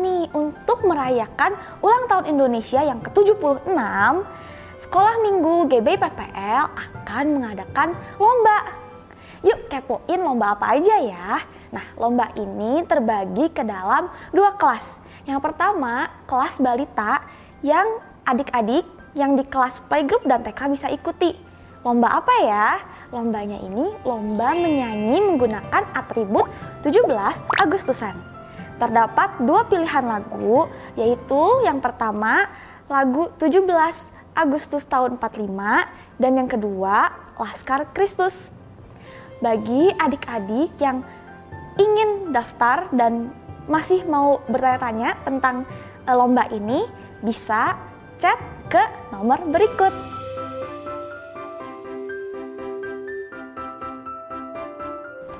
nih, untuk merayakan ulang tahun Indonesia yang ke-76, Sekolah Minggu GB PPL akan mengadakan lomba. Yuk kepoin lomba apa aja ya. Nah, lomba ini terbagi ke dalam dua kelas. Yang pertama, kelas balita yang adik-adik yang di kelas playgroup dan TK bisa ikuti. Lomba apa ya? Lombanya ini lomba menyanyi menggunakan atribut 17 Agustusan. Terdapat dua pilihan lagu, yaitu yang pertama lagu 17 Agustus tahun 45 dan yang kedua Laskar Kristus. Bagi adik-adik yang ingin daftar dan masih mau bertanya-tanya tentang eh, lomba ini bisa chat ke nomor berikut.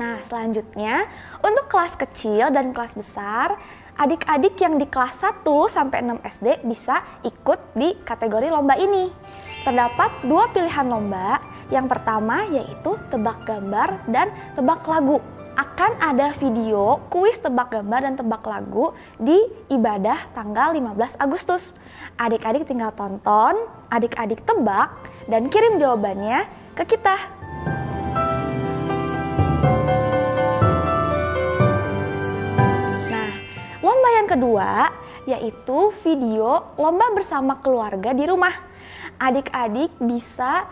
Nah, selanjutnya untuk kelas kecil dan kelas besar adik-adik yang di kelas 1 sampai 6 SD bisa ikut di kategori lomba ini. Terdapat dua pilihan lomba. Yang pertama yaitu tebak gambar dan tebak lagu. Akan ada video kuis tebak gambar dan tebak lagu di ibadah tanggal 15 Agustus. Adik-adik tinggal tonton, adik-adik tebak, dan kirim jawabannya ke kita kedua yaitu video lomba bersama keluarga di rumah. Adik-adik bisa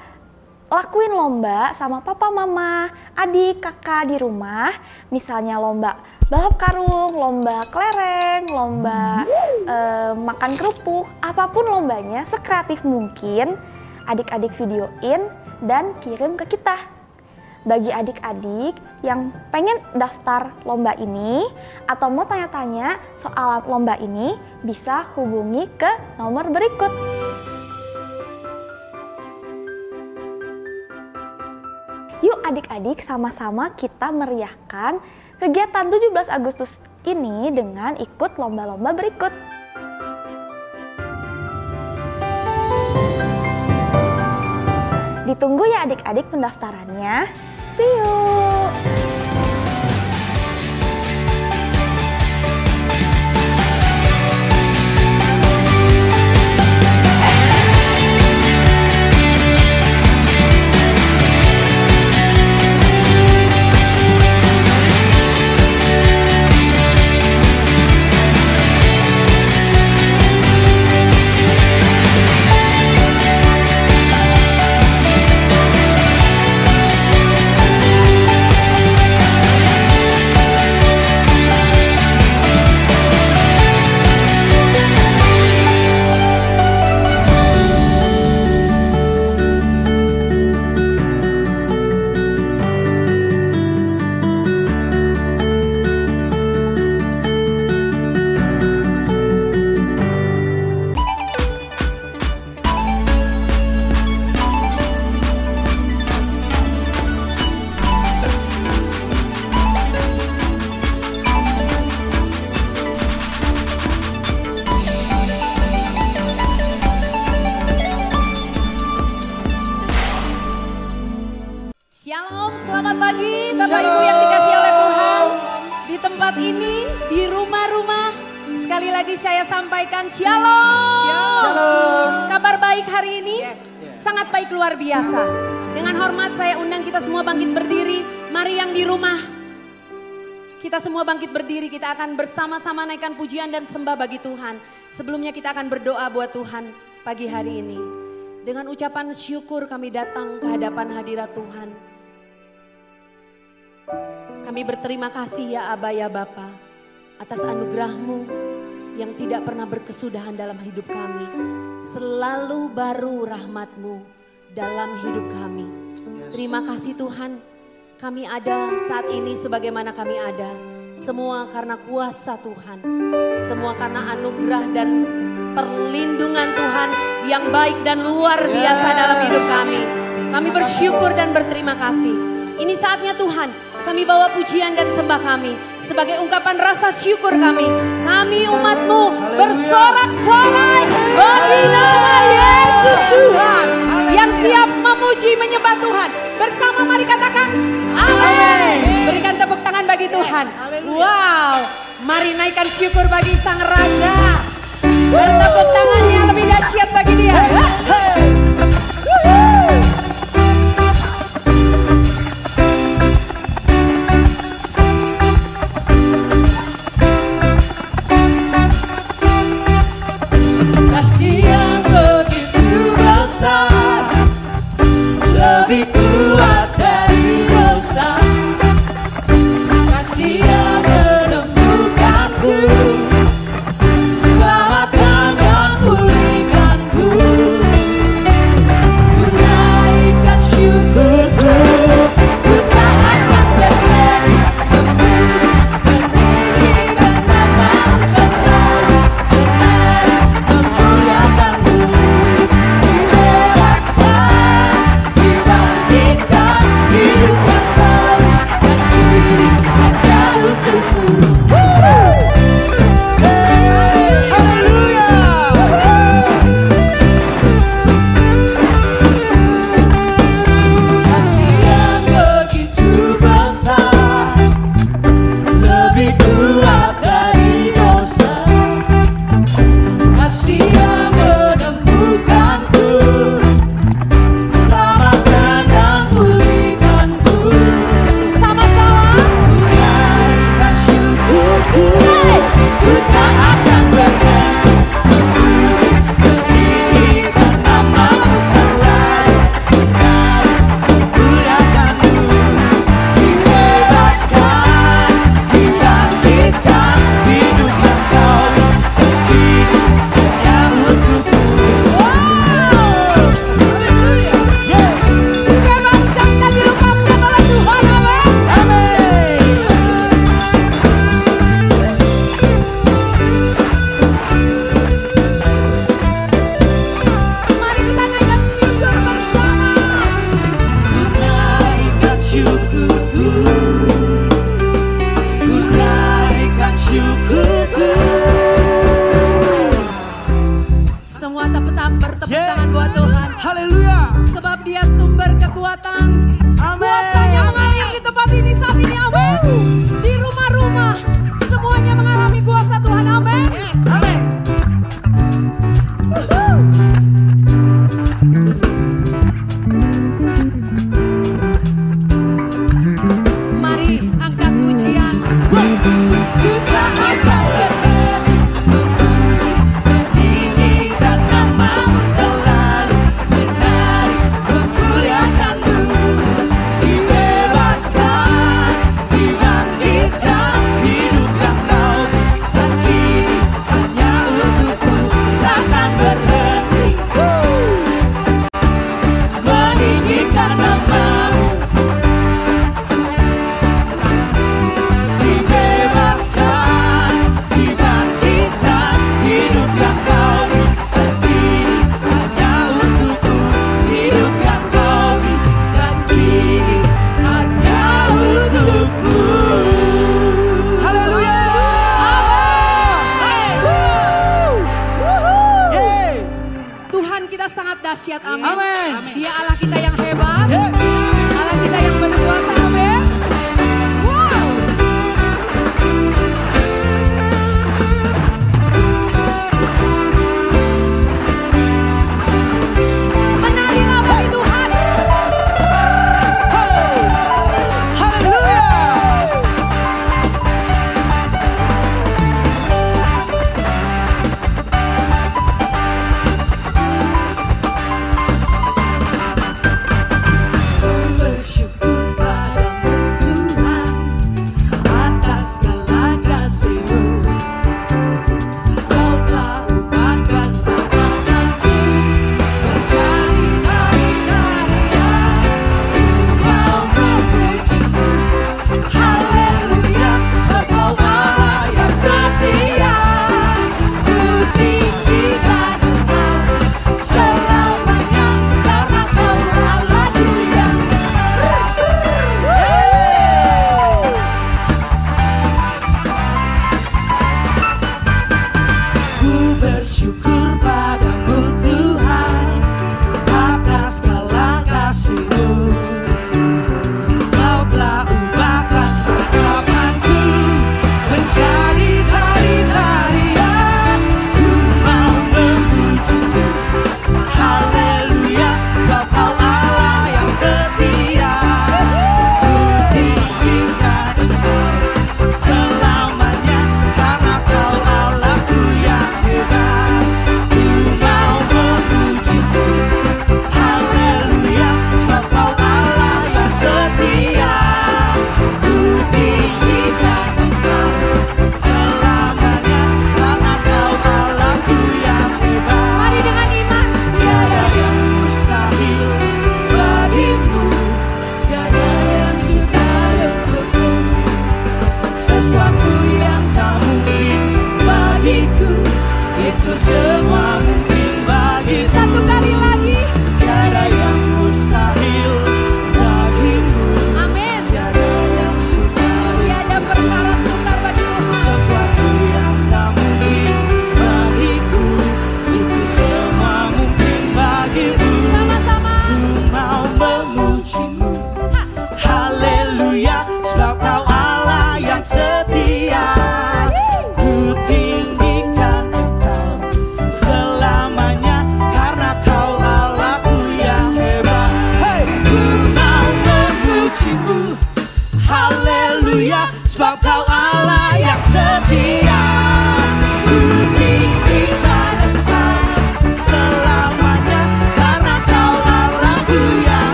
lakuin lomba sama papa mama, adik, kakak di rumah. Misalnya lomba balap karung, lomba kelereng, lomba eh, makan kerupuk, apa pun lombanya sekreatif mungkin adik-adik videoin dan kirim ke kita bagi adik-adik yang pengen daftar lomba ini atau mau tanya-tanya soal lomba ini bisa hubungi ke nomor berikut. Yuk adik-adik sama-sama kita meriahkan kegiatan 17 Agustus ini dengan ikut lomba-lomba berikut. Ditunggu ya adik-adik pendaftarannya. See you! Kita akan bersama-sama naikkan pujian dan sembah bagi Tuhan. Sebelumnya kita akan berdoa buat Tuhan pagi hari ini. Dengan ucapan syukur kami datang ke hadapan hadirat Tuhan. Kami berterima kasih ya Aba ya Bapa atas anugerahmu yang tidak pernah berkesudahan dalam hidup kami. Selalu baru rahmatmu dalam hidup kami. Terima kasih Tuhan kami ada saat ini sebagaimana kami ada semua karena kuasa Tuhan. Semua karena anugerah dan perlindungan Tuhan yang baik dan luar biasa dalam hidup kami. Kami bersyukur dan berterima kasih. Ini saatnya Tuhan, kami bawa pujian dan sembah kami sebagai ungkapan rasa syukur kami. Kami umatmu bersorak-sorai bagi nama Yesus Tuhan yang siap memuji menyembah Tuhan. Bersama mari katakan amin. Berikan tepuk tangan bagi Tuhan. Wow, mari naikkan syukur bagi Sang Raja. Bertepuk tangan yang lebih dahsyat bagi dia.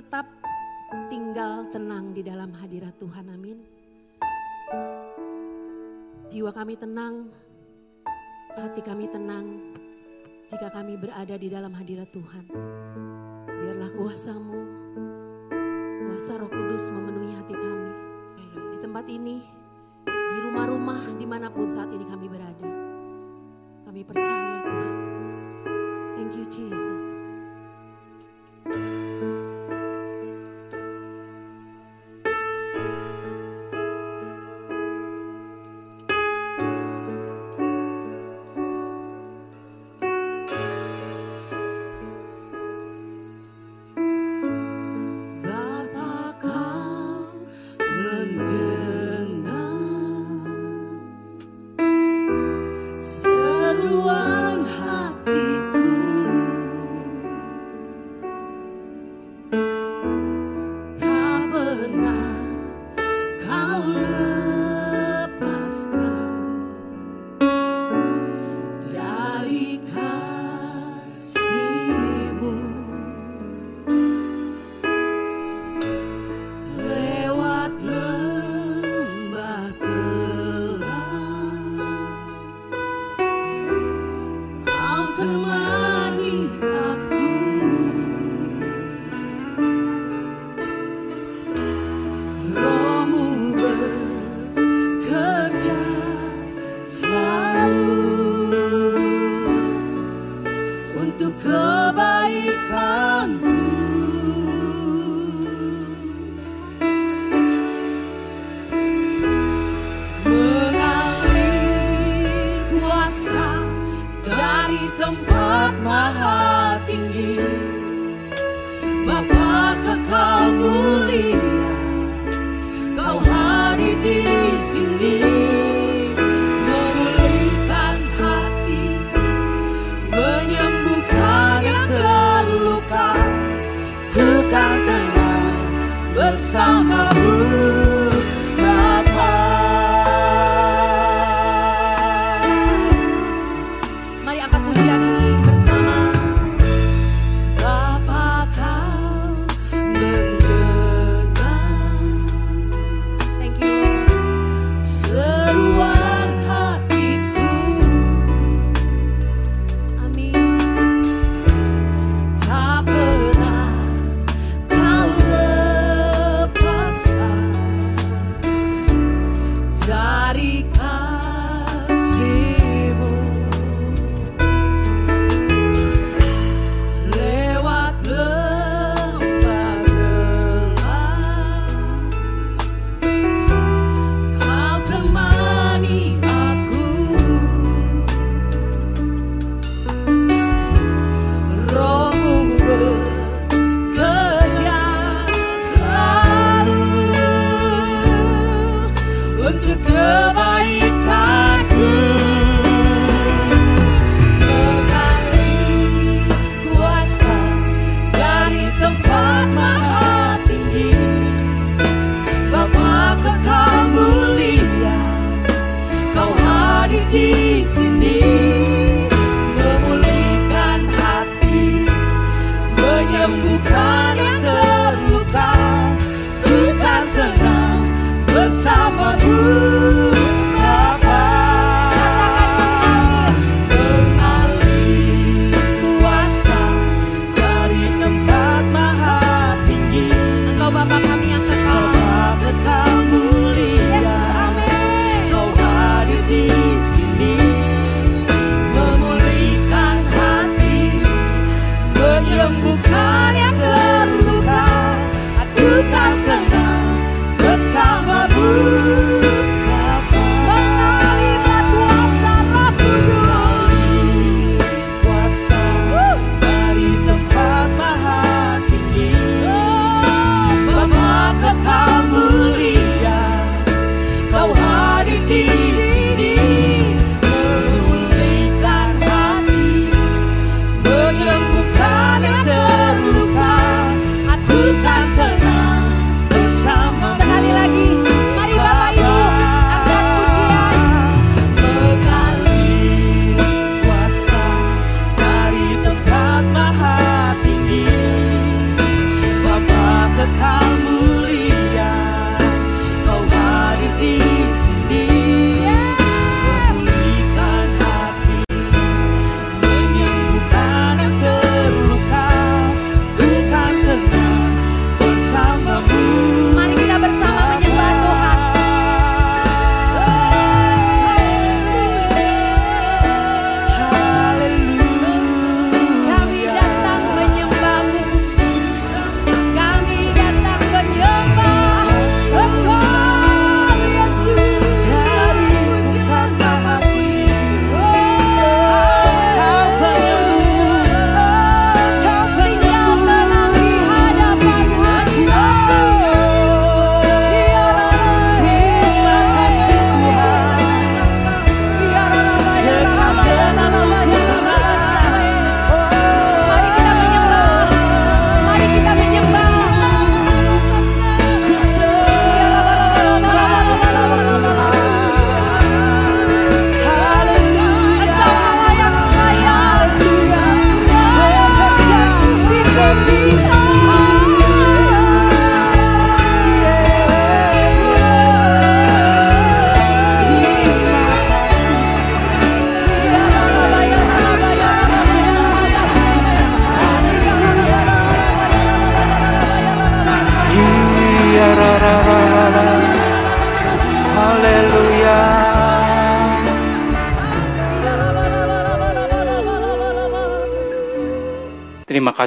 Tetap tinggal tenang di dalam hadirat Tuhan, amin. Jiwa kami tenang, hati kami tenang jika kami berada di dalam hadirat Tuhan. Biarlah kuasamu, kuasa roh kudus memenuhi hati kami. Di tempat ini, di rumah-rumah di mana pun saat ini kami berada. Kami percaya Tuhan. Thank you Jesus.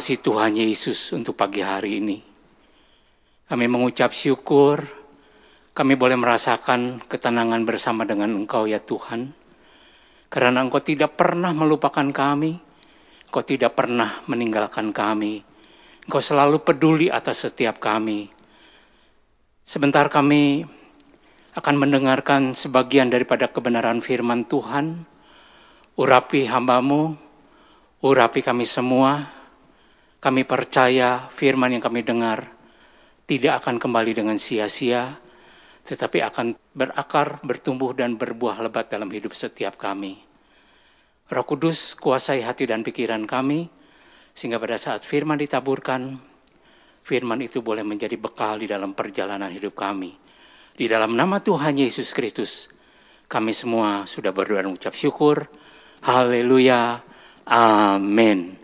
Kasih Tuhan Yesus untuk pagi hari ini. Kami mengucap syukur, kami boleh merasakan ketenangan bersama dengan Engkau ya Tuhan. Karena Engkau tidak pernah melupakan kami, Engkau tidak pernah meninggalkan kami. Engkau selalu peduli atas setiap kami. Sebentar kami akan mendengarkan sebagian daripada kebenaran firman Tuhan. Urapi hambamu, urapi kami semua. Kami percaya firman yang kami dengar tidak akan kembali dengan sia-sia, tetapi akan berakar, bertumbuh, dan berbuah lebat dalam hidup setiap kami. Roh Kudus kuasai hati dan pikiran kami, sehingga pada saat firman ditaburkan, firman itu boleh menjadi bekal di dalam perjalanan hidup kami. Di dalam nama Tuhan Yesus Kristus, kami semua sudah berdoa dan ucap syukur. Haleluya. Amin.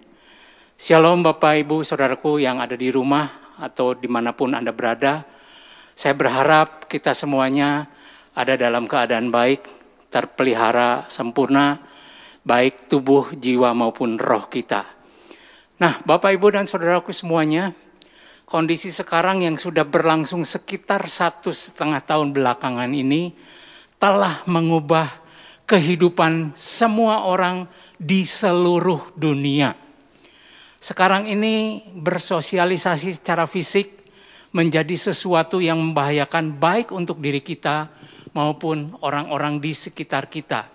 Shalom Bapak Ibu Saudaraku yang ada di rumah atau di mana pun Anda berada. Saya berharap kita semuanya ada dalam keadaan baik, terpelihara sempurna, baik tubuh, jiwa maupun roh kita. Nah, Bapak, Ibu, dan saudaraku semuanya, kondisi sekarang yang sudah berlangsung sekitar satu setengah tahun belakangan ini telah mengubah kehidupan semua orang di seluruh dunia. Sekarang ini bersosialisasi secara fisik menjadi sesuatu yang membahayakan baik untuk diri kita maupun orang-orang di sekitar kita.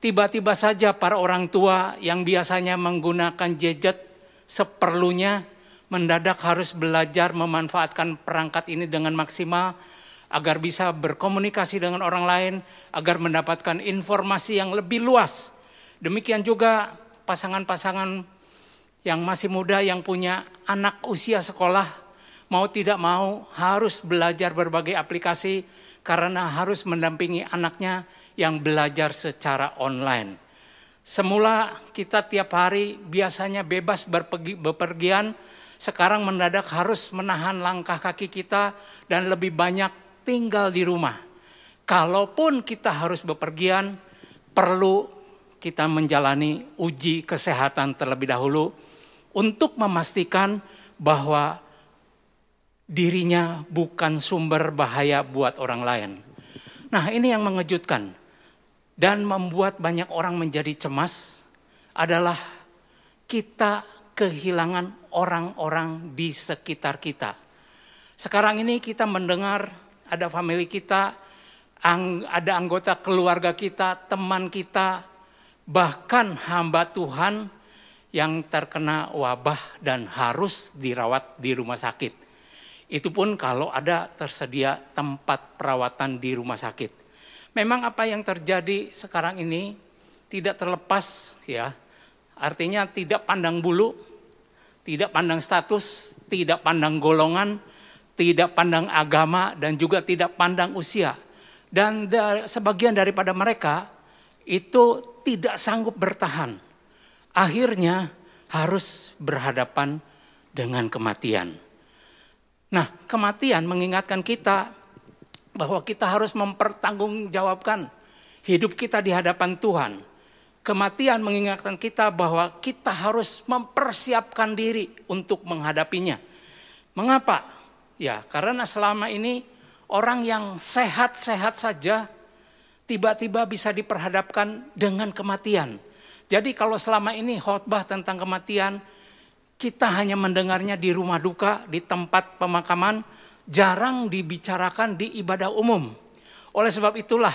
Tiba-tiba saja para orang tua yang biasanya menggunakan gadget seperlunya mendadak harus belajar memanfaatkan perangkat ini dengan maksimal agar bisa berkomunikasi dengan orang lain, agar mendapatkan informasi yang lebih luas. Demikian juga pasangan-pasangan yang masih muda yang punya anak usia sekolah mau tidak mau harus belajar berbagai aplikasi karena harus mendampingi anaknya yang belajar secara online. Semula kita tiap hari biasanya bebas berpergi, bepergian, sekarang mendadak harus menahan langkah kaki kita dan lebih banyak tinggal di rumah. Kalaupun kita harus bepergian, perlu kita menjalani uji kesehatan terlebih dahulu untuk memastikan bahwa dirinya bukan sumber bahaya buat orang lain. Nah, ini yang mengejutkan dan membuat banyak orang menjadi cemas adalah kita kehilangan orang-orang di sekitar kita. Sekarang ini kita mendengar ada family kita, ada anggota keluarga kita, teman kita, bahkan hamba Tuhan yang terkena wabah dan harus dirawat di rumah sakit. Itu pun kalau ada tersedia tempat perawatan di rumah sakit. Memang apa yang terjadi sekarang ini tidak terlepas ya. Artinya tidak pandang bulu, tidak pandang status, tidak pandang golongan, tidak pandang agama dan juga tidak pandang usia. Dan da sebagian daripada mereka itu tidak sanggup bertahan. Akhirnya harus berhadapan dengan kematian. Nah, kematian mengingatkan kita bahwa kita harus mempertanggungjawabkan hidup kita di hadapan Tuhan. Kematian mengingatkan kita bahwa kita harus mempersiapkan diri untuk menghadapinya. Mengapa? Ya, karena selama ini orang yang sehat-sehat saja tiba-tiba bisa diperhadapkan dengan kematian. Jadi kalau selama ini khotbah tentang kematian, kita hanya mendengarnya di rumah duka, di tempat pemakaman, jarang dibicarakan di ibadah umum. Oleh sebab itulah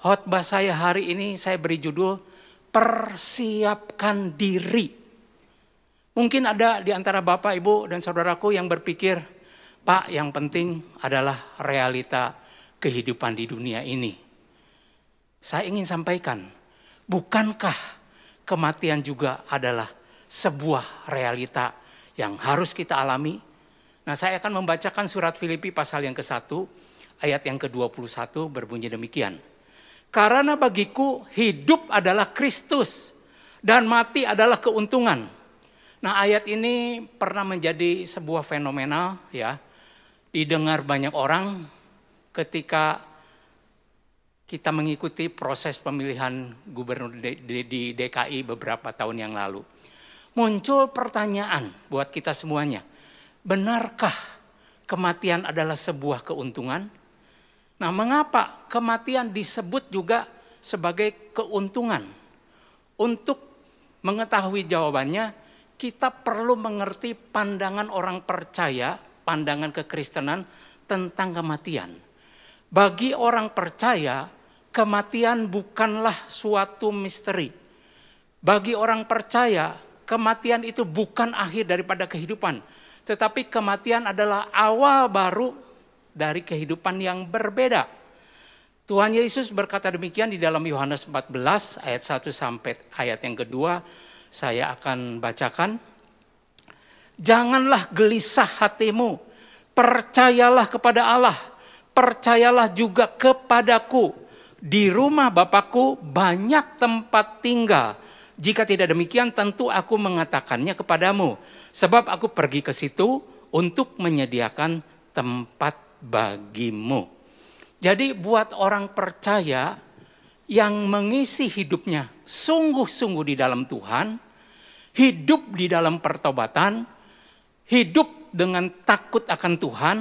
khotbah saya hari ini saya beri judul persiapkan diri. Mungkin ada di antara Bapak, Ibu, dan saudaraku yang berpikir, Pak yang penting adalah realita kehidupan di dunia ini. Saya ingin sampaikan, bukankah kematian juga adalah sebuah realita yang harus kita alami Nah saya akan membacakan surat Filipi pasal yang ke-1 ayat yang ke-21 berbunyi demikian. Karena bagiku hidup adalah Kristus dan mati adalah keuntungan. Nah ayat ini pernah menjadi sebuah fenomena ya. Didengar banyak orang ketika kita mengikuti proses pemilihan gubernur di DKI beberapa tahun yang lalu. muncul pertanyaan buat kita semuanya. Benarkah kematian adalah sebuah keuntungan? Nah, mengapa kematian disebut juga sebagai keuntungan? Untuk mengetahui jawabannya, kita perlu mengerti pandangan orang percaya, pandangan kekristenan tentang kematian. Bagi orang percaya, kematian bukanlah suatu misteri. Bagi orang percaya, kematian itu bukan akhir daripada kehidupan, tetapi kematian adalah awal baru dari kehidupan yang berbeda. Tuhan Yesus berkata demikian di dalam Yohanes 14 ayat 1 sampai ayat yang kedua. Saya akan bacakan. Janganlah gelisah hatimu, percayalah kepada Allah, percayalah juga kepadaku. Di rumah Bapakku banyak tempat tinggal. Jika tidak demikian tentu aku mengatakannya kepadamu. Sebab aku pergi ke situ untuk menyediakan tempat bagimu. Jadi buat orang percaya yang mengisi hidupnya sungguh-sungguh di dalam Tuhan, hidup di dalam pertobatan, hidup dengan takut akan Tuhan,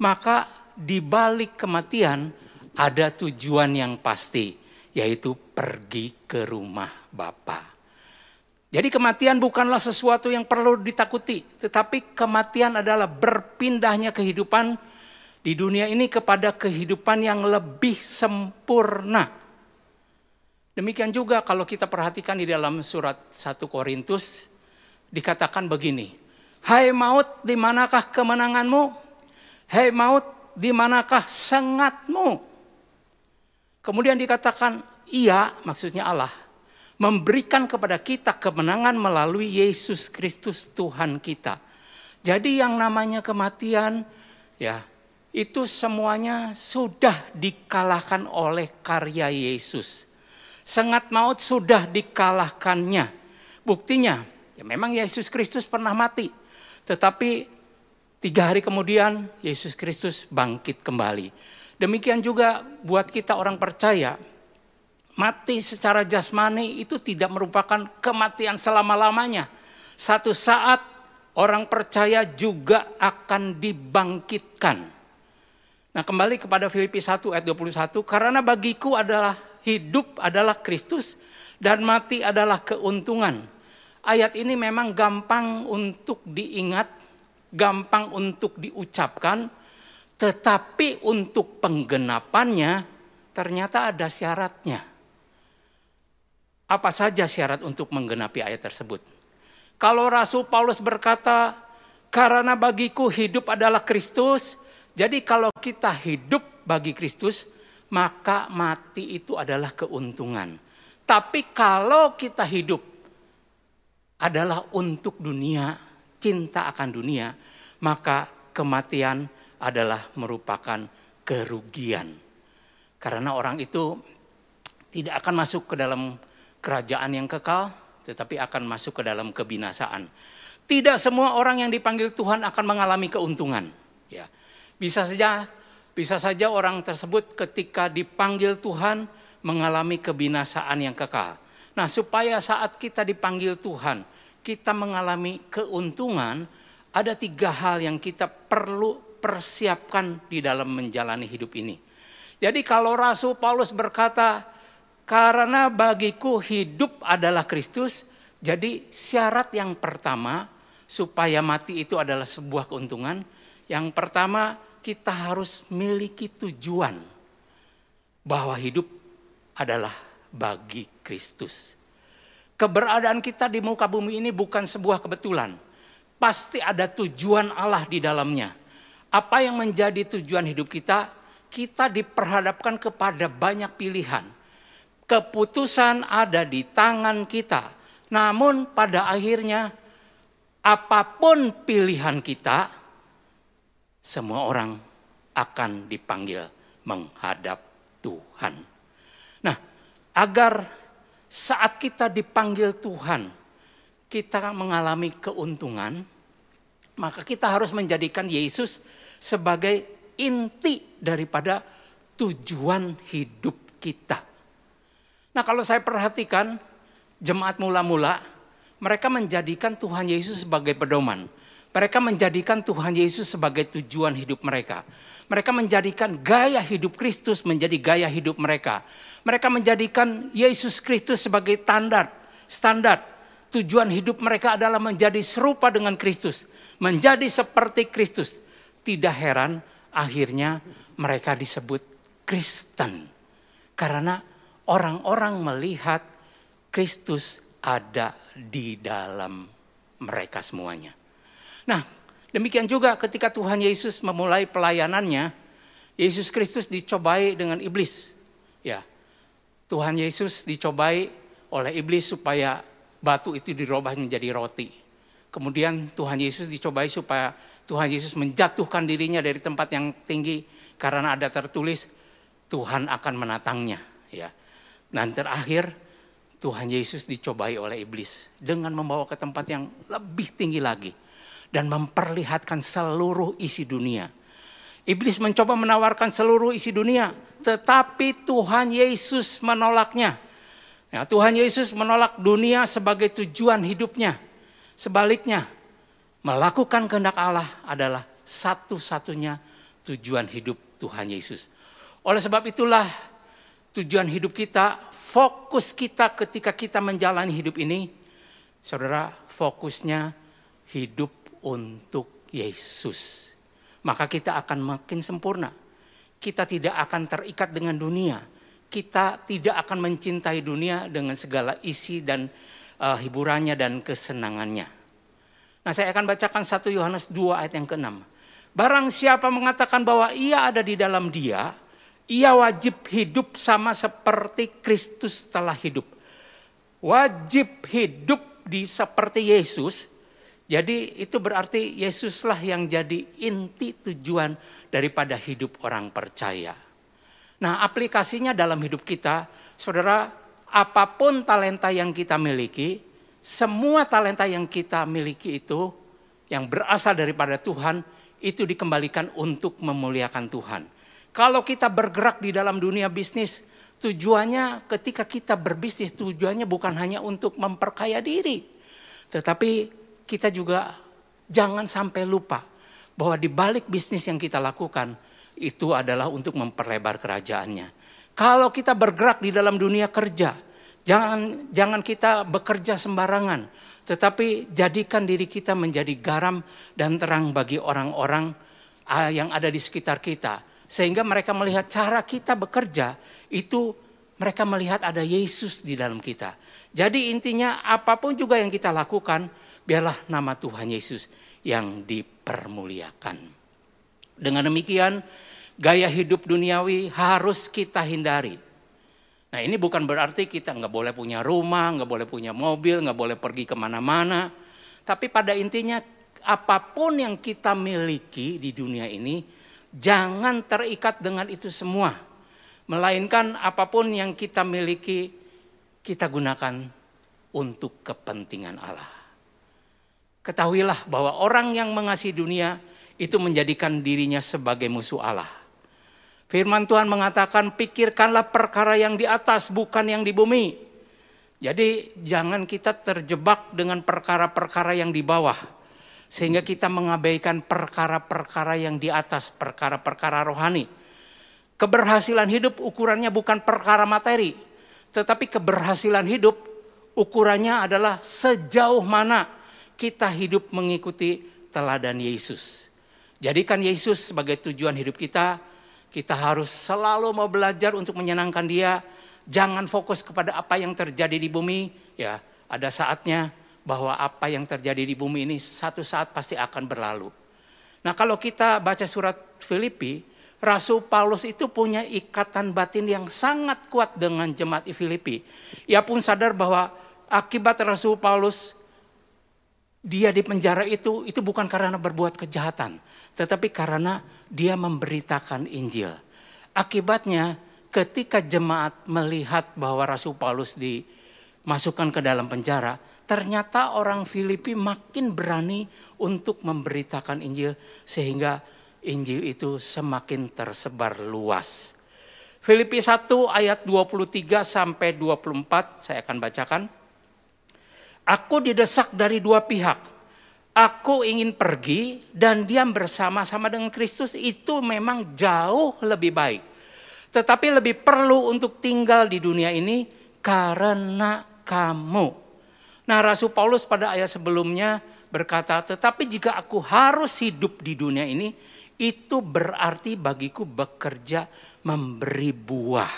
maka di balik kematian ada tujuan yang pasti, yaitu pergi ke rumah Bapa. Jadi kematian bukanlah sesuatu yang perlu ditakuti, tetapi kematian adalah berpindahnya kehidupan di dunia ini kepada kehidupan yang lebih sempurna. Demikian juga kalau kita perhatikan di dalam surat 1 Korintus dikatakan begini, Hai maut, di manakah kemenanganmu? Hai maut, di manakah sengatmu? Kemudian dikatakan, ia maksudnya Allah memberikan kepada kita kemenangan melalui Yesus Kristus Tuhan kita. Jadi yang namanya kematian ya itu semuanya sudah dikalahkan oleh karya Yesus. Sengat maut sudah dikalahkannya. Buktinya ya memang Yesus Kristus pernah mati. Tetapi tiga hari kemudian Yesus Kristus bangkit kembali. Demikian juga buat kita orang percaya Mati secara jasmani itu tidak merupakan kematian selama-lamanya. Satu saat orang percaya juga akan dibangkitkan. Nah kembali kepada Filipi 1 ayat 21. Karena bagiku adalah hidup adalah Kristus dan mati adalah keuntungan. Ayat ini memang gampang untuk diingat, gampang untuk diucapkan, tetapi untuk penggenapannya ternyata ada syaratnya. Apa saja syarat untuk menggenapi ayat tersebut? Kalau Rasul Paulus berkata, karena bagiku hidup adalah Kristus, jadi kalau kita hidup bagi Kristus, maka mati itu adalah keuntungan. Tapi kalau kita hidup adalah untuk dunia, cinta akan dunia, maka kematian adalah merupakan kerugian. Karena orang itu tidak akan masuk ke dalam kerajaan yang kekal, tetapi akan masuk ke dalam kebinasaan. Tidak semua orang yang dipanggil Tuhan akan mengalami keuntungan. Ya, bisa saja, bisa saja orang tersebut ketika dipanggil Tuhan mengalami kebinasaan yang kekal. Nah, supaya saat kita dipanggil Tuhan, kita mengalami keuntungan, ada tiga hal yang kita perlu persiapkan di dalam menjalani hidup ini. Jadi kalau Rasul Paulus berkata, karena bagiku hidup adalah Kristus, jadi syarat yang pertama supaya mati itu adalah sebuah keuntungan. Yang pertama kita harus miliki tujuan bahwa hidup adalah bagi Kristus. Keberadaan kita di muka bumi ini bukan sebuah kebetulan. Pasti ada tujuan Allah di dalamnya. Apa yang menjadi tujuan hidup kita? Kita diperhadapkan kepada banyak pilihan keputusan ada di tangan kita. Namun pada akhirnya apa pun pilihan kita, semua orang akan dipanggil menghadap Tuhan. Nah, agar saat kita dipanggil Tuhan, kita mengalami keuntungan, maka kita harus menjadikan Yesus sebagai inti daripada tujuan hidup kita. Nah kalau saya perhatikan jemaat mula-mula, mereka menjadikan Tuhan Yesus sebagai pedoman. Mereka menjadikan Tuhan Yesus sebagai tujuan hidup mereka. Mereka menjadikan gaya hidup Kristus menjadi gaya hidup mereka. Mereka menjadikan Yesus Kristus sebagai standar, standar. Tujuan hidup mereka adalah menjadi serupa dengan Kristus, menjadi seperti Kristus. Tidak heran akhirnya mereka disebut Kristen. Karena orang-orang melihat Kristus ada di dalam mereka semuanya. Nah, demikian juga ketika Tuhan Yesus memulai pelayanannya, Yesus Kristus dicobai dengan iblis. Ya. Tuhan Yesus dicobai oleh iblis supaya batu itu dirubah menjadi roti. Kemudian Tuhan Yesus dicobai supaya Tuhan Yesus menjatuhkan dirinya dari tempat yang tinggi karena ada tertulis Tuhan akan menatangnya, ya. Dan terakhir Tuhan Yesus dicobai oleh iblis dengan membawa ke tempat yang lebih tinggi lagi dan memperlihatkan seluruh isi dunia. Iblis mencoba menawarkan seluruh isi dunia, tetapi Tuhan Yesus menolaknya. Ya, Tuhan Yesus menolak dunia sebagai tujuan hidupnya. Sebaliknya, melakukan kehendak Allah adalah satu-satunya tujuan hidup Tuhan Yesus. Oleh sebab itulah tujuan hidup kita, fokus kita ketika kita menjalani hidup ini, saudara, fokusnya hidup untuk Yesus. Maka kita akan makin sempurna. Kita tidak akan terikat dengan dunia. Kita tidak akan mencintai dunia dengan segala isi dan uh, hiburannya dan kesenangannya. Nah saya akan bacakan 1 Yohanes 2 ayat yang ke-6. Barang siapa mengatakan bahwa ia ada di dalam dia, ia wajib hidup sama seperti Kristus telah hidup. Wajib hidup di seperti Yesus. Jadi itu berarti Yesuslah yang jadi inti tujuan daripada hidup orang percaya. Nah aplikasinya dalam hidup kita, saudara, apa pun talenta yang kita miliki, semua talenta yang kita miliki itu yang berasal daripada Tuhan, itu dikembalikan untuk memuliakan Tuhan. Kalau kita bergerak di dalam dunia bisnis, tujuannya ketika kita berbisnis, tujuannya bukan hanya untuk memperkaya diri. Tetapi kita juga jangan sampai lupa bahwa di balik bisnis yang kita lakukan, itu adalah untuk memperlebar kerajaannya. Kalau kita bergerak di dalam dunia kerja, jangan jangan kita bekerja sembarangan, tetapi jadikan diri kita menjadi garam dan terang bagi orang-orang ah, yang ada di sekitar kita. Sehingga mereka melihat cara kita bekerja itu mereka melihat ada Yesus di dalam kita. Jadi intinya apa pun juga yang kita lakukan, biarlah nama Tuhan Yesus yang dipermuliakan. Dengan demikian, gaya hidup duniawi harus kita hindari. Nah ini bukan berarti kita nggak boleh punya rumah, nggak boleh punya mobil, nggak boleh pergi ke mana-mana. Tapi pada intinya apa pun yang kita miliki di dunia ini, jangan terikat dengan itu semua. Melainkan apa pun yang kita miliki, kita gunakan untuk kepentingan Allah. Ketahuilah bahwa orang yang mengasihi dunia itu menjadikan dirinya sebagai musuh Allah. Firman Tuhan mengatakan, pikirkanlah perkara yang di atas, bukan yang di bumi. Jadi jangan kita terjebak dengan perkara-perkara yang di bawah. Sehingga kita mengabaikan perkara-perkara yang di atas, perkara-perkara rohani. Keberhasilan hidup ukurannya bukan perkara materi. Tetapi keberhasilan hidup ukurannya adalah sejauh mana kita hidup mengikuti teladan Yesus. Jadikan Yesus sebagai tujuan hidup kita. Kita harus selalu mau belajar untuk menyenangkan Dia. Jangan fokus kepada apa yang terjadi di bumi. Ya, ada saatnya bahwa apa yang terjadi di bumi ini satu saat pasti akan berlalu. Nah, kalau kita baca surat Filipi, Rasul Paulus itu punya ikatan batin yang sangat kuat dengan jemaat di Filipi. Ia pun sadar bahwa akibat Rasul Paulus dia di penjara itu itu bukan karena berbuat kejahatan, tetapi karena dia memberitakan Injil. Akibatnya ketika jemaat melihat bahwa Rasul Paulus dimasukkan ke dalam penjara, ternyata orang Filipi makin berani untuk memberitakan Injil sehingga Injil itu semakin tersebar luas. Filipi 1 ayat 23 sampai 24 saya akan bacakan. Aku didesak dari dua pihak. Aku ingin pergi dan diam bersama-sama dengan Kristus itu memang jauh lebih baik. Tetapi lebih perlu untuk tinggal di dunia ini karena kamu. Nah Rasul Paulus pada ayat sebelumnya berkata, tetapi jika aku harus hidup di dunia ini, itu berarti bagiku bekerja memberi buah.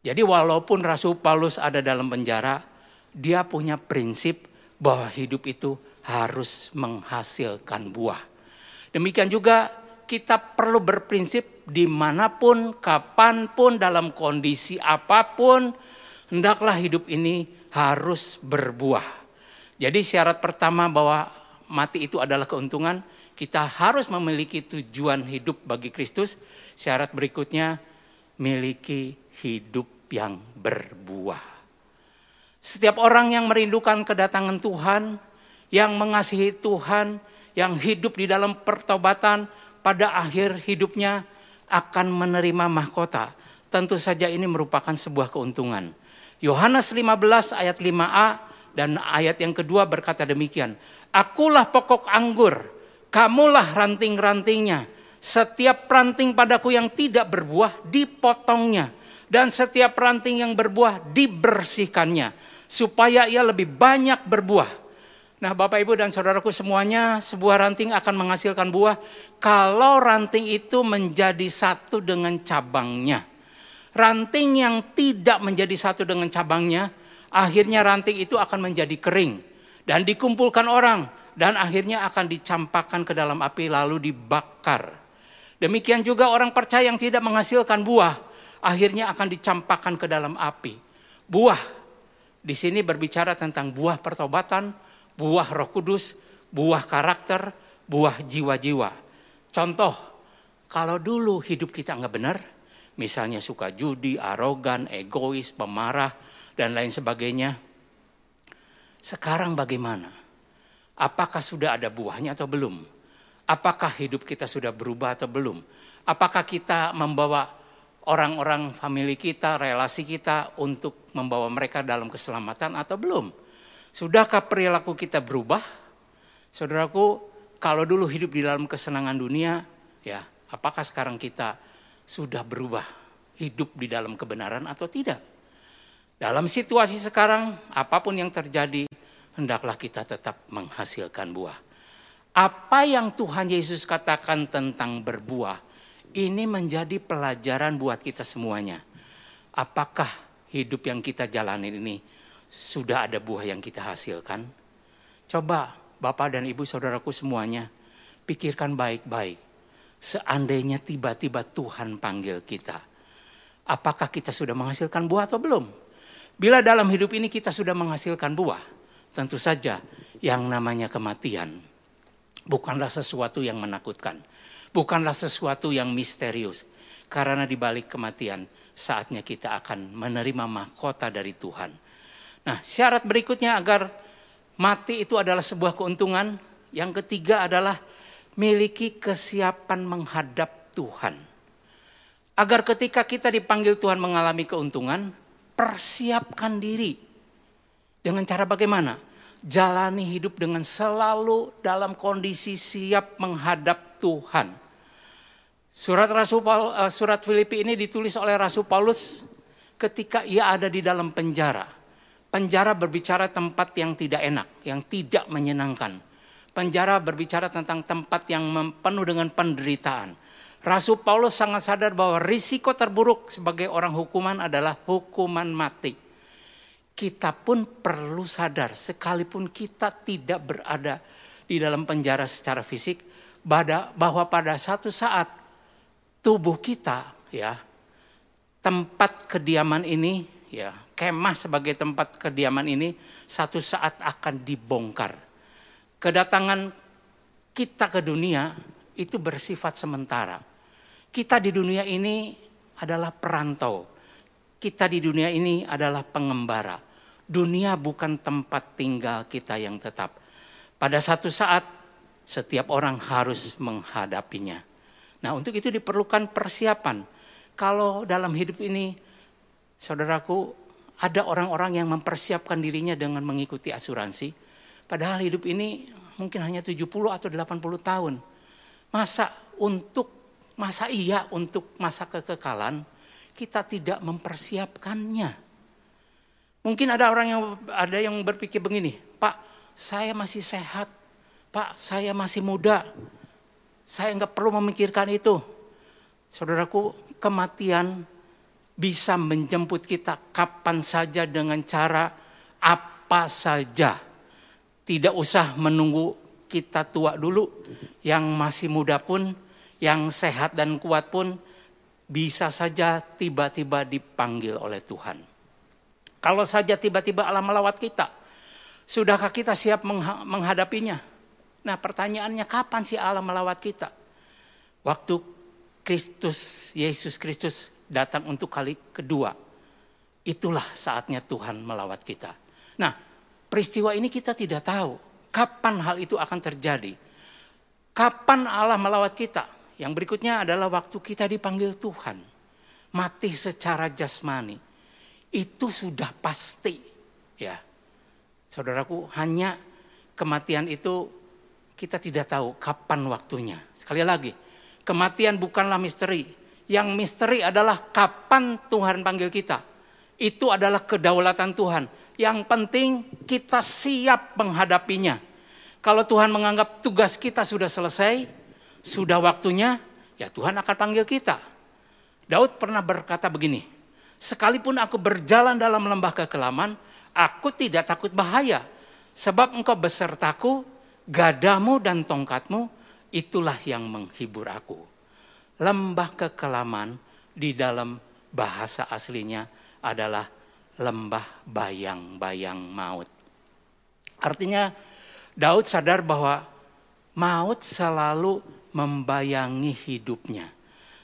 Jadi walaupun Rasul Paulus ada dalam penjara, dia punya prinsip bahwa hidup itu harus menghasilkan buah. Demikian juga kita perlu berprinsip di mana pun, kapan pun, dalam kondisi apa pun, hendaklah hidup ini harus berbuah. Jadi syarat pertama bahwa mati itu adalah keuntungan, kita harus memiliki tujuan hidup bagi Kristus. Syarat berikutnya, miliki hidup yang berbuah. Setiap orang yang merindukan kedatangan Tuhan, yang mengasihi Tuhan, yang hidup di dalam pertobatan, pada akhir hidupnya akan menerima mahkota. Tentu saja ini merupakan sebuah keuntungan. Yohanes 15 ayat 5a dan ayat yang kedua berkata demikian. Akulah pokok anggur, kamulah ranting-rantingnya. Setiap ranting padaku yang tidak berbuah dipotongnya. Dan setiap ranting yang berbuah dibersihkannya. Supaya ia lebih banyak berbuah. Nah Bapak Ibu dan Saudaraku semuanya sebuah ranting akan menghasilkan buah. Kalau ranting itu menjadi satu dengan cabangnya. Ranting yang tidak menjadi satu dengan cabangnya. Akhirnya ranting itu akan menjadi kering. Dan dikumpulkan orang. Dan akhirnya akan dicampakkan ke dalam api lalu dibakar. Demikian juga orang percaya yang tidak menghasilkan buah, akhirnya akan dicampakkan ke dalam api. Buah di sini berbicara tentang buah pertobatan, buah Roh Kudus, buah karakter, buah jiwa-jiwa. Contoh, kalau dulu hidup kita nggak benar, misalnya suka judi, arogan, egois, pemarah, dan lain sebagainya. Sekarang bagaimana? Apakah sudah ada buahnya atau belum? Apakah hidup kita sudah berubah atau belum? Apakah kita membawa orang-orang famili kita, relasi kita untuk membawa mereka dalam keselamatan atau belum? Sudahkah perilaku kita berubah? Saudaraku, kalau dulu hidup di dalam kesenangan dunia, ya, apakah sekarang kita sudah berubah hidup di dalam kebenaran atau tidak? Dalam situasi sekarang, apa pun yang terjadi, hendaklah kita tetap menghasilkan buah. Apa yang Tuhan Yesus katakan tentang berbuah, ini menjadi pelajaran buat kita semuanya. Apakah hidup yang kita jalani ini sudah ada buah yang kita hasilkan? Coba Bapak dan Ibu saudaraku semuanya, pikirkan baik-baik. Seandainya tiba-tiba Tuhan panggil kita, apakah kita sudah menghasilkan buah atau belum? Bila dalam hidup ini kita sudah menghasilkan buah, tentu saja yang namanya kematian bukanlah sesuatu yang menakutkan, bukanlah sesuatu yang misterius. Karena di balik kematian, saatnya kita akan menerima mahkota dari Tuhan. Nah, syarat berikutnya agar mati itu adalah sebuah keuntungan. Yang ketiga adalah miliki kesiapan menghadap Tuhan. Agar ketika kita dipanggil Tuhan mengalami keuntungan, persiapkan diri. Dengan cara bagaimana? Jalani hidup dengan selalu dalam kondisi siap menghadap Tuhan. Surat Rasul Paul, uh, surat Filipi ini ditulis oleh Rasul Paulus ketika ia ada di dalam penjara. Penjara berbicara tempat yang tidak enak, yang tidak menyenangkan. Penjara berbicara tentang tempat yang penuh dengan penderitaan. Rasul Paulus sangat sadar bahwa risiko terburuk sebagai orang hukuman adalah hukuman mati. Kita pun perlu sadar, sekalipun kita tidak berada di dalam penjara secara fisik, bahwa pada satu saat tubuh kita, ya, tempat kediaman ini, ya, kemah sebagai tempat kediaman ini, satu saat akan dibongkar. Kedatangan kita ke dunia itu bersifat sementara. Kita di dunia ini adalah perantau. Kita di dunia ini adalah pengembara. Dunia bukan tempat tinggal kita yang tetap. Pada satu saat setiap orang harus menghadapinya. Nah, untuk itu diperlukan persiapan. Kalau dalam hidup ini saudaraku ada orang-orang yang mempersiapkan dirinya dengan mengikuti asuransi. Padahal hidup ini mungkin hanya 70 atau 80 tahun. Masa untuk masa iya untuk masa kekekalan kita tidak mempersiapkannya. Mungkin ada orang yang ada yang berpikir begini, Pak, saya masih sehat, Pak, saya masih muda, saya nggak perlu memikirkan itu. Saudaraku, kematian bisa menjemput kita kapan saja dengan cara apa saja. Tidak usah menunggu kita tua dulu. Yang masih muda pun, yang sehat dan kuat pun bisa saja tiba-tiba dipanggil oleh Tuhan. Kalau saja tiba-tiba Allah melawat kita, sudahkah kita siap mengha- menghadapinya? Nah pertanyaannya kapan sih Allah melawat kita? Waktu Kristus, Yesus Kristus datang untuk kali kedua. Itulah saatnya Tuhan melawat kita. Nah, peristiwa ini kita tidak tahu kapan hal itu akan terjadi. Kapan Allah melawat kita? Yang berikutnya adalah waktu kita dipanggil Tuhan. Mati secara jasmani. Itu sudah pasti. Ya. Saudaraku, hanya kematian itu kita tidak tahu kapan waktunya. Sekali lagi, kematian bukanlah misteri. Yang misteri adalah kapan Tuhan panggil kita. Itu adalah kedaulatan Tuhan. Yang penting kita siap menghadapinya. Kalau Tuhan menganggap tugas kita sudah selesai, sudah waktunya, ya Tuhan akan panggil kita. Daud pernah berkata begini, sekalipun aku berjalan dalam lembah kekelaman, aku tidak takut bahaya. Sebab engkau besertaku, gadamu dan tongkatmu, itulah yang menghibur aku. Lembah kekelaman di dalam bahasa aslinya adalah lembah bayang-bayang maut. Artinya Daud sadar bahwa maut selalu membayangi hidupnya.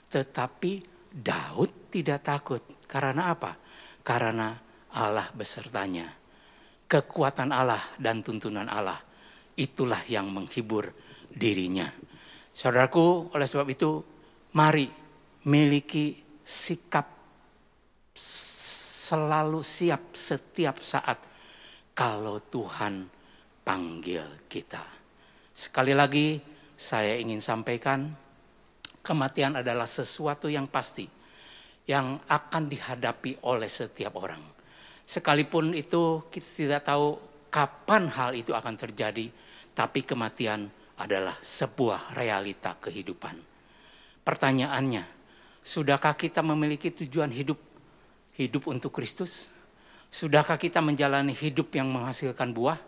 Tetapi Daud tidak takut. Karena apa? Karena Allah besertanya. Kekuatan Allah dan tuntunan Allah itulah yang menghibur dirinya. Saudaraku, oleh sebab itu mari miliki sikap selalu siap setiap saat kalau Tuhan panggil kita. Sekali lagi saya ingin sampaikan kematian adalah sesuatu yang pasti yang akan dihadapi oleh setiap orang. Sekalipun itu kita tidak tahu kapan hal itu akan terjadi, tapi kematian adalah sebuah realita kehidupan. Pertanyaannya, sudahkah kita memiliki tujuan hidup hidup untuk Kristus? Sudahkah kita menjalani hidup yang menghasilkan buah?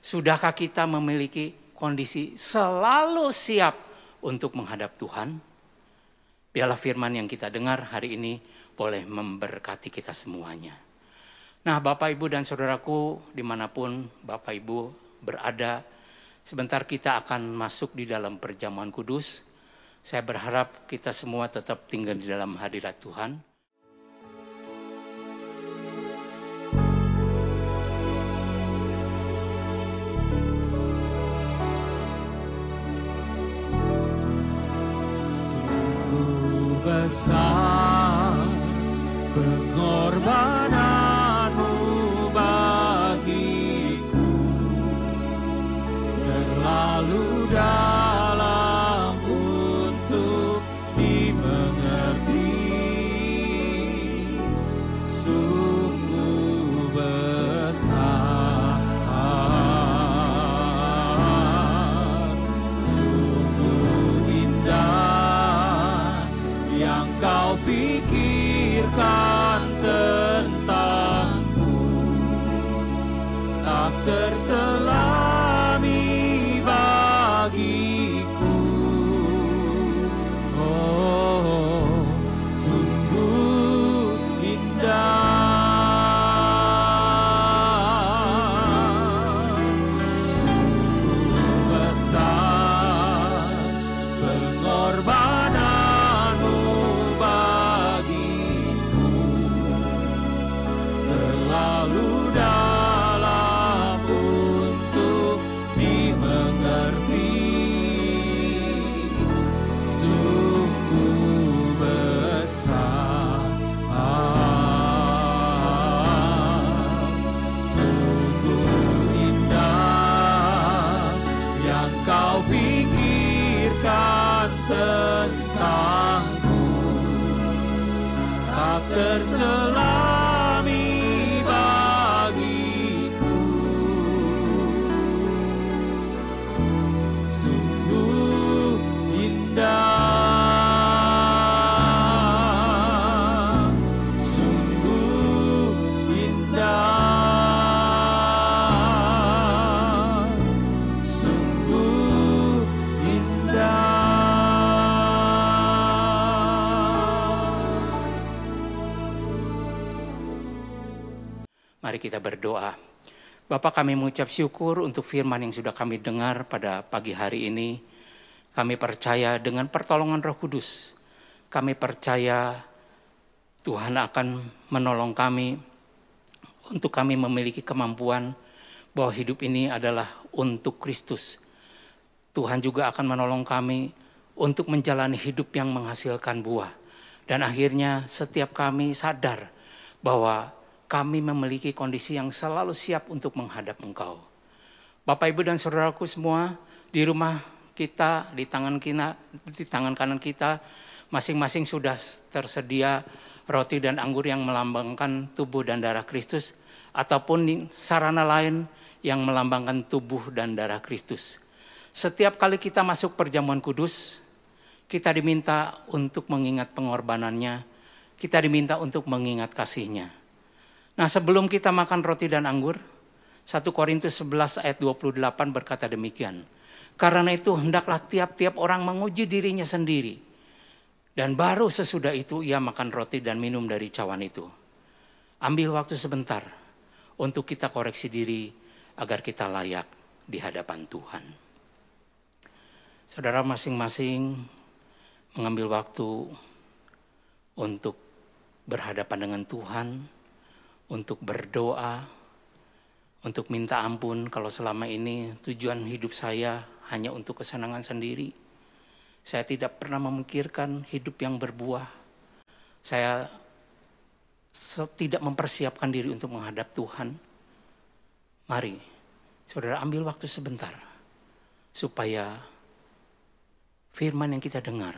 Sudahkah kita memiliki kondisi selalu siap untuk menghadap Tuhan? Biarlah firman yang kita dengar hari ini boleh memberkati kita semuanya. Nah Bapak Ibu dan Saudaraku di mana pun Bapak Ibu berada, sebentar kita akan masuk di dalam perjamuan kudus. Saya berharap kita semua tetap tinggal di dalam hadirat Tuhan. Mari kita berdoa. Bapak kami mengucap syukur untuk firman yang sudah kami dengar pada pagi hari ini. Kami percaya dengan pertolongan roh kudus. Kami percaya Tuhan akan menolong kami untuk kami memiliki kemampuan bahwa hidup ini adalah untuk Kristus. Tuhan juga akan menolong kami untuk menjalani hidup yang menghasilkan buah. Dan akhirnya setiap kami sadar bahwa kami memiliki kondisi yang selalu siap untuk menghadap Engkau. Bapak, Ibu, dan saudaraku semua di rumah kita, di tangan kita, di tangan kanan kita, masing-masing sudah tersedia roti dan anggur yang melambangkan tubuh dan darah Kristus, ataupun sarana lain yang melambangkan tubuh dan darah Kristus. Setiap kali kita masuk perjamuan kudus, kita diminta untuk mengingat pengorbanannya, kita diminta untuk mengingat kasihnya. Nah sebelum kita makan roti dan anggur, 1 Korintus 11 ayat 28 berkata demikian. Karena itu hendaklah tiap-tiap orang menguji dirinya sendiri. Dan baru sesudah itu ia makan roti dan minum dari cawan itu. Ambil waktu sebentar untuk kita koreksi diri agar kita layak di hadapan Tuhan. Saudara masing-masing mengambil waktu untuk berhadapan dengan Tuhan, untuk berdoa, untuk minta ampun kalau selama ini tujuan hidup saya hanya untuk kesenangan sendiri. Saya tidak pernah memikirkan hidup yang berbuah. Saya tidak mempersiapkan diri untuk menghadap Tuhan. Mari, saudara ambil waktu sebentar supaya firman yang kita dengar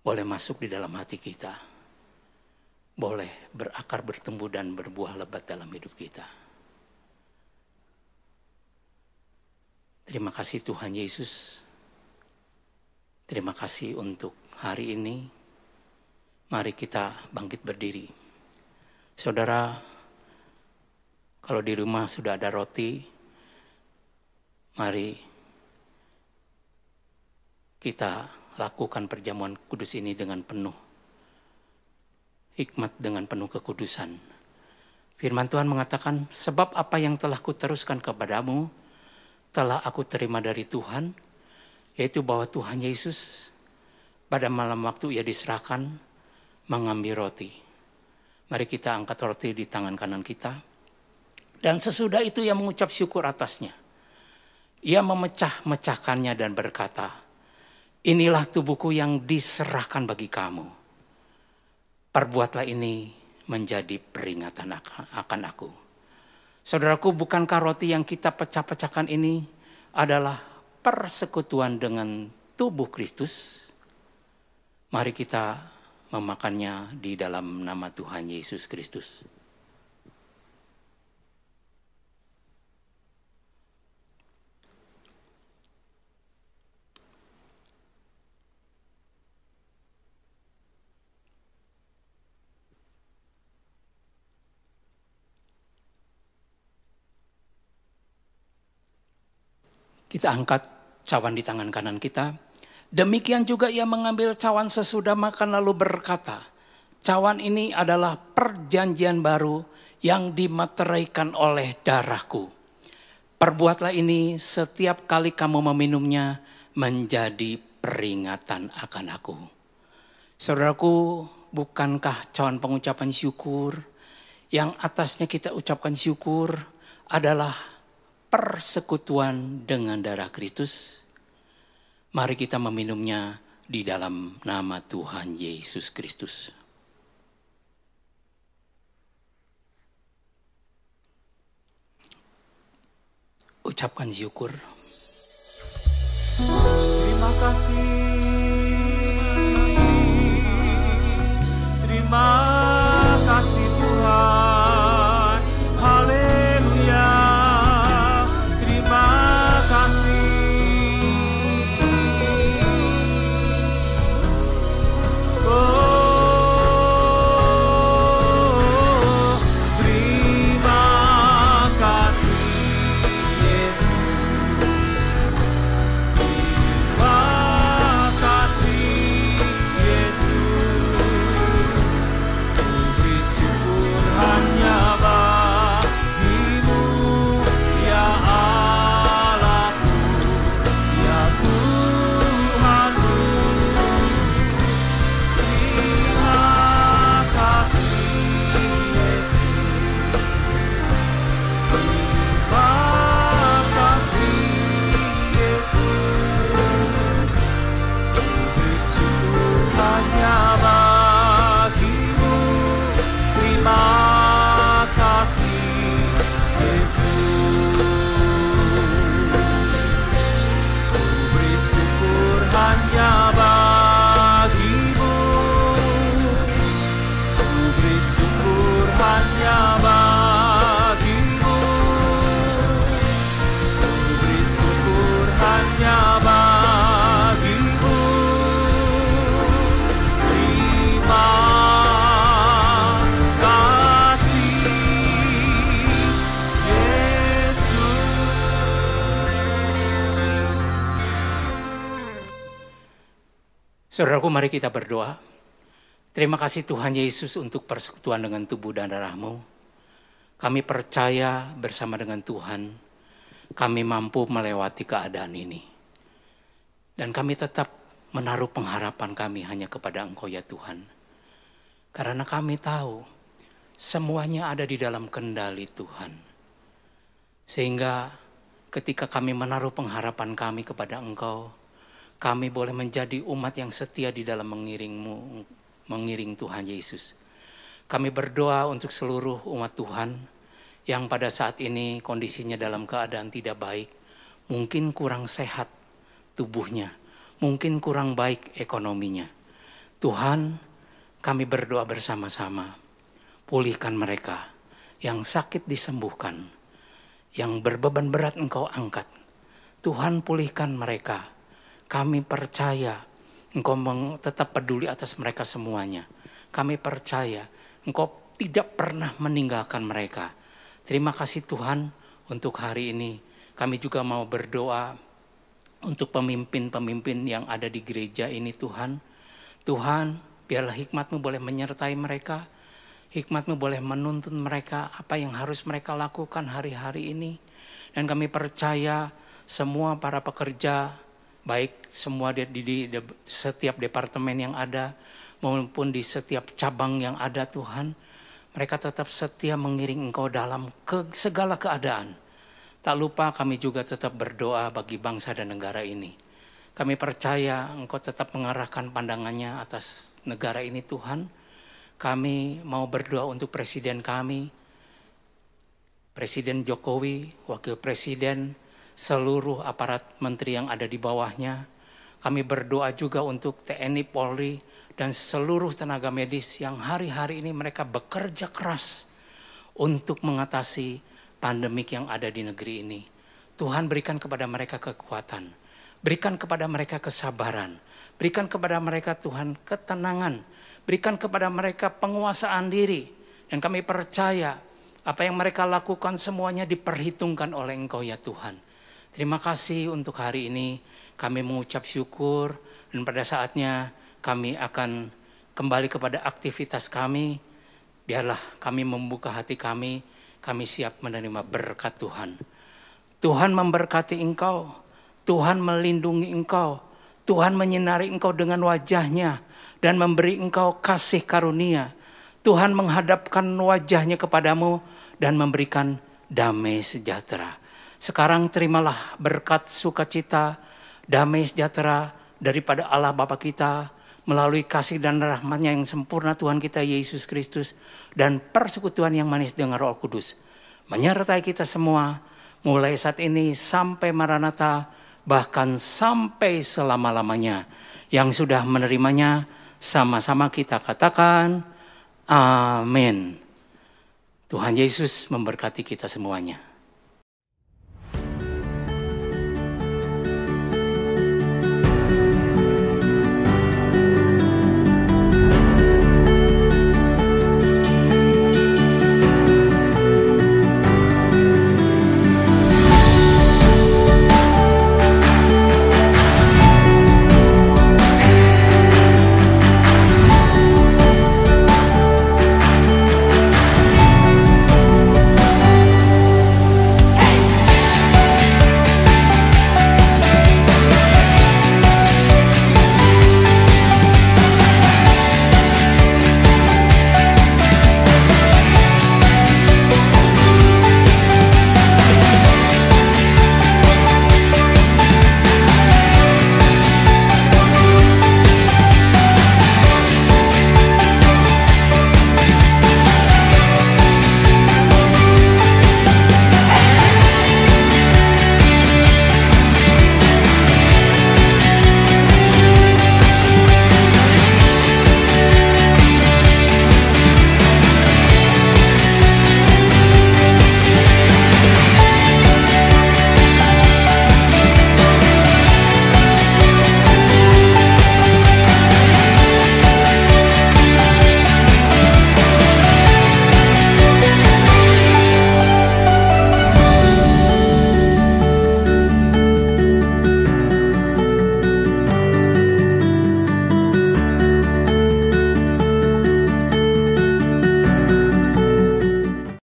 boleh masuk di dalam hati kita boleh berakar, bertumbuh, dan berbuah lebat dalam hidup kita. Terima kasih Tuhan Yesus. Terima kasih untuk hari ini. Mari kita bangkit berdiri. Saudara, kalau di rumah sudah ada roti, mari kita lakukan perjamuan kudus ini dengan penuh hikmat dengan penuh kekudusan. Firman Tuhan mengatakan, sebab apa yang telah kuteruskan kepadamu, telah aku terima dari Tuhan, yaitu bahwa Tuhan Yesus pada malam waktu ia diserahkan mengambil roti. Mari kita angkat roti di tangan kanan kita. Dan sesudah itu ia mengucap syukur atasnya. Ia memecah-mecahkannya dan berkata, inilah tubuhku yang diserahkan bagi kamu perbuatlah ini menjadi peringatan akan aku. Saudaraku, bukankah roti yang kita pecah-pecahkan ini adalah persekutuan dengan tubuh Kristus? Mari kita memakannya di dalam nama Tuhan Yesus Kristus. Kita angkat cawan di tangan kanan kita. Demikian juga ia mengambil cawan sesudah makan lalu berkata, cawan ini adalah perjanjian baru yang dimateraikan oleh darahku. Perbuatlah ini setiap kali kamu meminumnya menjadi peringatan akan aku. Saudaraku, bukankah cawan pengucapan syukur yang atasnya kita ucapkan syukur adalah persekutuan dengan darah Kristus, mari kita meminumnya di dalam nama Tuhan Yesus Kristus. Ucapkan syukur. Terima kasih. Terima kasih Saudaraku mari kita berdoa. Terima kasih Tuhan Yesus untuk persekutuan dengan tubuh dan darahmu. Kami percaya bersama dengan Tuhan, kami mampu melewati keadaan ini. Dan kami tetap menaruh pengharapan kami hanya kepada Engkau ya Tuhan. Karena kami tahu semuanya ada di dalam kendali Tuhan. Sehingga ketika kami menaruh pengharapan kami kepada Engkau, kami boleh menjadi umat yang setia di dalam mengiringmu, mengiring Tuhan Yesus. Kami berdoa untuk seluruh umat Tuhan yang pada saat ini kondisinya dalam keadaan tidak baik, mungkin kurang sehat tubuhnya, mungkin kurang baik ekonominya. Tuhan, kami berdoa bersama-sama, pulihkan mereka yang sakit disembuhkan, yang berbeban berat Engkau angkat. Tuhan pulihkan mereka kami percaya Engkau tetap peduli atas mereka semuanya. Kami percaya Engkau tidak pernah meninggalkan mereka. Terima kasih Tuhan untuk hari ini. Kami juga mau berdoa untuk pemimpin-pemimpin yang ada di gereja ini Tuhan. Tuhan, biarlah hikmatmu boleh menyertai mereka. Hikmatmu boleh menuntun mereka apa yang harus mereka lakukan hari-hari ini. Dan kami percaya semua para pekerja baik semua di, di, di setiap departemen yang ada maupun di setiap cabang yang ada Tuhan mereka tetap setia mengiring Engkau dalam ke, segala keadaan. Tak lupa kami juga tetap berdoa bagi bangsa dan negara ini. Kami percaya Engkau tetap mengarahkan pandangannya atas negara ini Tuhan. Kami mau berdoa untuk presiden kami Presiden Jokowi, Wakil Presiden, seluruh aparat menteri yang ada di bawahnya. Kami berdoa juga untuk TNI Polri dan seluruh tenaga medis yang hari-hari ini mereka bekerja keras untuk mengatasi pandemik yang ada di negeri ini. Tuhan berikan kepada mereka kekuatan, berikan kepada mereka kesabaran, berikan kepada mereka Tuhan ketenangan, berikan kepada mereka penguasaan diri. Dan kami percaya apa yang mereka lakukan semuanya diperhitungkan oleh Engkau ya Tuhan. Terima kasih untuk hari ini. Kami mengucap syukur dan pada saatnya kami akan kembali kepada aktivitas kami. Biarlah kami membuka hati kami, kami siap menerima berkat Tuhan. Tuhan memberkati engkau, Tuhan melindungi engkau, Tuhan menyinari engkau dengan wajahnya dan memberi engkau kasih karunia. Tuhan menghadapkan wajahnya kepadamu dan memberikan damai sejahtera. Sekarang terimalah berkat sukacita, damai sejahtera daripada Allah Bapa kita melalui kasih dan rahmatnya yang sempurna Tuhan kita Yesus Kristus dan persekutuan yang manis dengan roh kudus. Menyertai kita semua mulai saat ini sampai Maranatha bahkan sampai selama-lamanya. Yang sudah menerimanya sama-sama kita katakan amin. Tuhan Yesus memberkati kita semuanya.